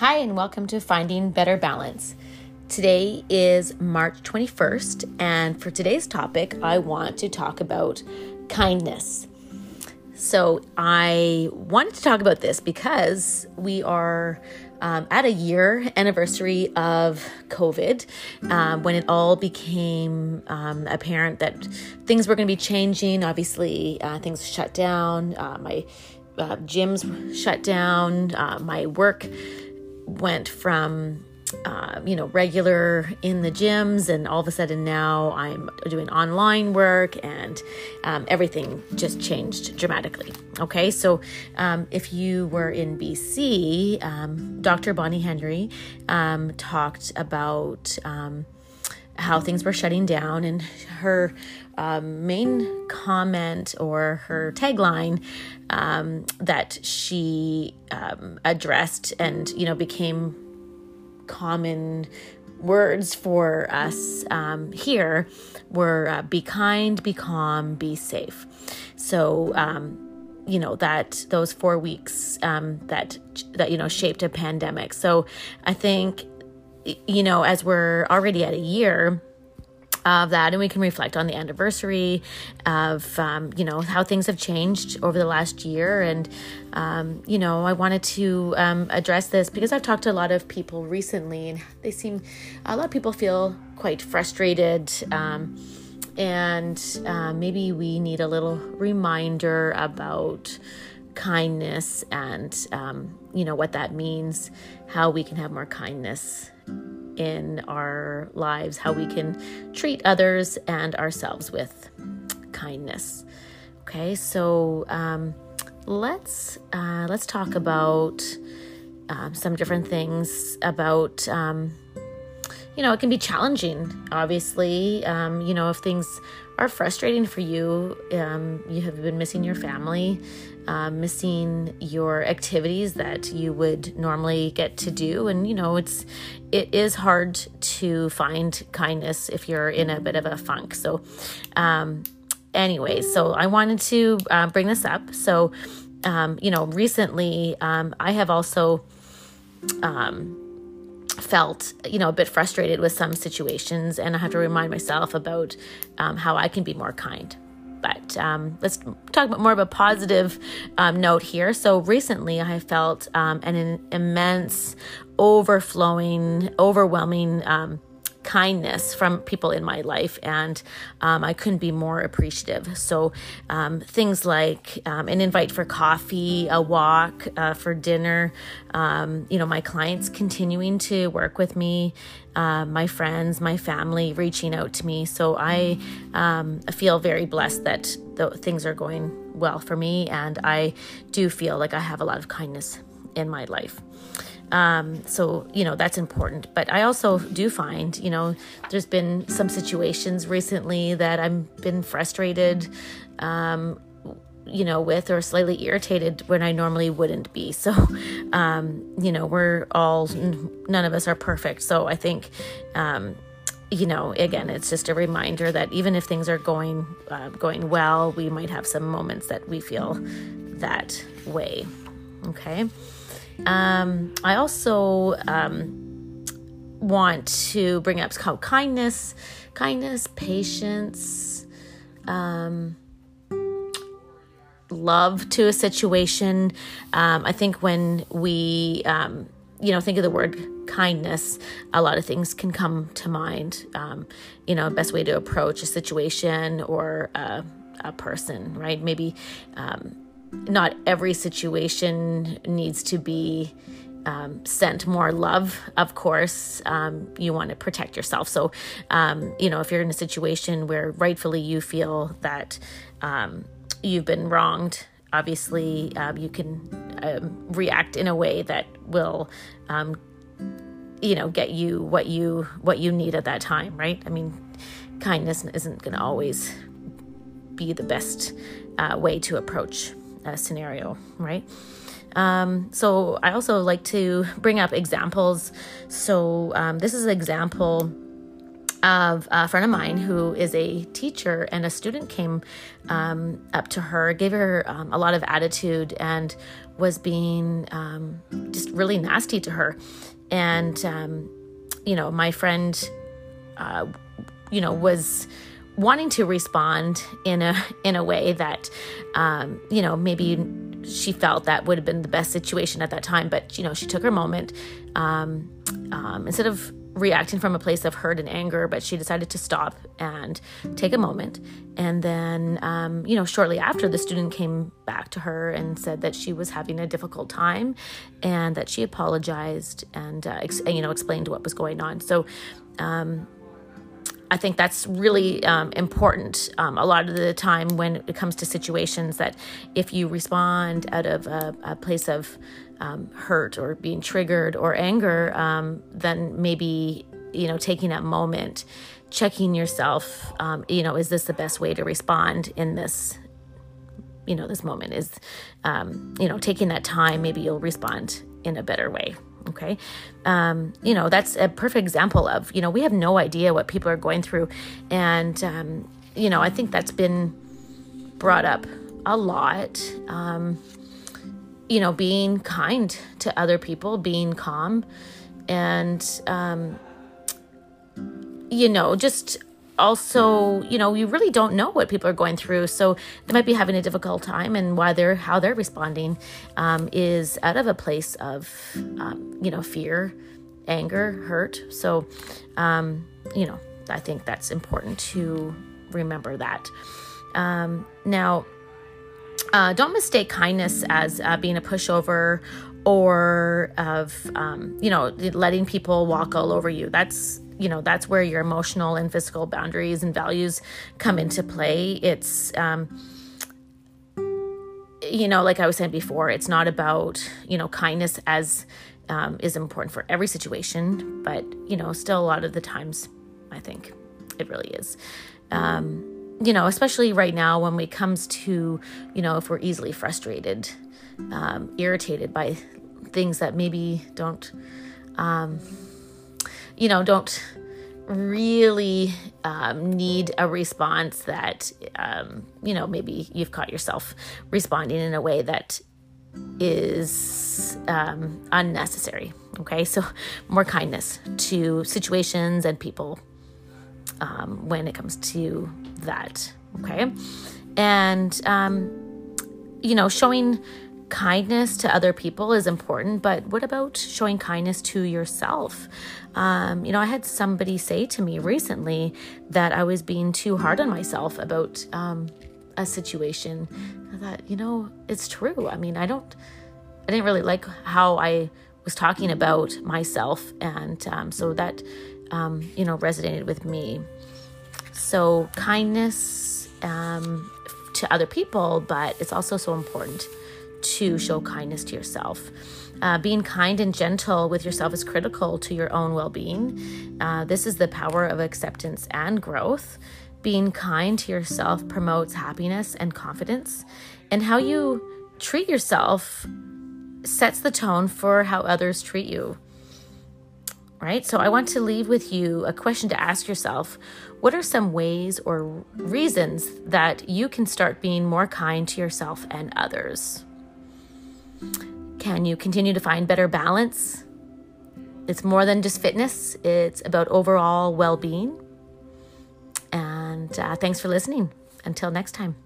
Hi, and welcome to Finding Better Balance. Today is March 21st, and for today's topic, I want to talk about kindness. So, I wanted to talk about this because we are um, at a year anniversary of COVID um, when it all became um, apparent that things were going to be changing. Obviously, uh, things shut down. Uh, my uh, gyms shut down. Uh, my work went from uh, you know, regular in the gyms, and all of a sudden now I'm doing online work, and um, everything just changed dramatically. Okay, so um, if you were in BC, um, Dr. Bonnie Henry um, talked about um, how things were shutting down, and her um, main comment or her tagline um, that she um, addressed and you know became common words for us um, here were uh, be kind, be calm, be safe. So, um, you know that those four weeks um, that that you know shaped a pandemic. So, I think you know as we're already at a year of that and we can reflect on the anniversary of um, you know how things have changed over the last year. And um, you know i wanted to um, address this because i've talked to a lot of people recently and they seem a lot of people feel quite frustrated um, and uh, maybe we need a little reminder about kindness and um, you know what that means how we can have more kindness in our lives, how we can treat others and ourselves with kindness. Okay, so um, let's uh, let's talk about um, some different things about. Um, you know, it can be challenging. Obviously, um, you know, if things are frustrating for you, um, you have been missing your family, uh, missing your activities that you would normally get to do, and you know, it's it is hard to find kindness if you're in a bit of a funk. So, um, anyway, so I wanted to uh, bring this up. So, um, you know, recently um, I have also. Um, felt you know a bit frustrated with some situations and i have to remind myself about um, how i can be more kind. But um, let's talk about more of a positive um, note here. So recently i felt um, an immense overflowing overwhelming um, kindness from people in my life, and um, I couldn't be more appreciative. So, um, things like um, an invite for coffee, a walk uh, for dinner, um, you know, my clients continuing to work with me, uh, my friends, my family reaching out to me. So, I um, feel very blessed that the, things are going well for me, and I do feel like I have a lot of kindness in my life. Um, so, you know, that's important. But I also do find, you know, there's been some situations recently that I've been frustrated, um, you know, with or slightly irritated when I normally wouldn't be. So, um, you know, we're all, none of us are perfect. So I think, um, you know, again, it's just a reminder that even if things are going uh, going well, we might have some moments that we feel that way. Okay. Um, I also um, want to bring up called kindness, kindness, patience, um, love to a situation. Um, I think when we, um, you know, think of the word kindness, a lot of things can come to mind. Um, you know, best way to approach a situation or a, a person, right? Maybe um, not every situation needs to be um, sent more love, of course, um, you want to protect yourself. So, um, you know, if you're in a situation where rightfully you feel that um, you've been wronged, obviously um, you can um, react in a way that will, you know, get you what you what you need at that time, right? I mean, kindness isn't going to always be the best uh, way to approach uh, scenario, right? Um, so I also like to bring up examples. So um, this is an example of a friend of mine who is a teacher, and a student came um, up to her, gave her um, a lot of attitude, and was being um, just really nasty to her. And, um, you know, my friend, uh, you know, was wanting to respond in a in a way that um, you know maybe she felt that would have been the best situation at that time but you know she took her moment um, um, instead of reacting from a place of hurt and anger but she decided to stop and take a moment. And then um, you know shortly after the student came back to her and said that she was having a difficult time and that she apologized and uh, ex- you know explained what was going on. So um, I think that's really um, important um, a lot of the time when it comes to situations that if you respond out of a, a place of um, hurt or being triggered or anger, um, then maybe, you know, taking that moment, checking yourself, um, you know, is this the best way to respond in this? You know, this moment is, um, you know, taking that time, maybe you'll respond in a better way. Okay. Um, you know, that's a perfect example of, you know, we have no idea what people are going through. And, um, you know, I think that's been brought up a lot. Um, you know, being kind to other people, being calm, and, um, you know, just also, you know, you really don't know what people are going through. So they might be having a difficult time, and why they're how they're responding um, is out of a place of, um, you know, fear, anger, hurt. So, um, you know, I think that's important to remember that. Um, now, uh, don't mistake kindness as uh, being a pushover or of, um, you know, letting people walk all over you. That's you know that's where your emotional and physical boundaries and values come into play. It's um you know like i was saying before it's not about you know kindness as um, is important for every situation but you know still a lot of the times i think it really is. Um, you know especially right now when it comes to you know if we're easily frustrated um, irritated by things that maybe don't um, you know, don't really um, need a response that, um, you know, maybe you've caught yourself responding in a way that is um, unnecessary. Okay, so more kindness to situations and people um, when it comes to that. Okay, and um, you know, showing kindness to other people is important, but what about showing kindness to yourself? Um, you know, I had somebody say to me recently that I was being too hard on myself about um, a situation. I thought, you know, it's true. I mean, I don't, I didn't really like how I was talking about myself, and um, so that, um, you know, resonated with me. So, kindness um, to other people, but it's also so important to show kindness to yourself. Uh, being kind and gentle with yourself is critical to your own well being. Uh, this is the power of acceptance and growth. Being kind to yourself promotes happiness and confidence, and how you treat yourself sets the tone for how others treat you. Right? So, I want to leave with you a question to ask yourself What are some ways or reasons that you can start being more kind to yourself and others? Can you continue to find better balance? It's more than just fitness, it's about overall well being. And uh, thanks for listening. Until next time.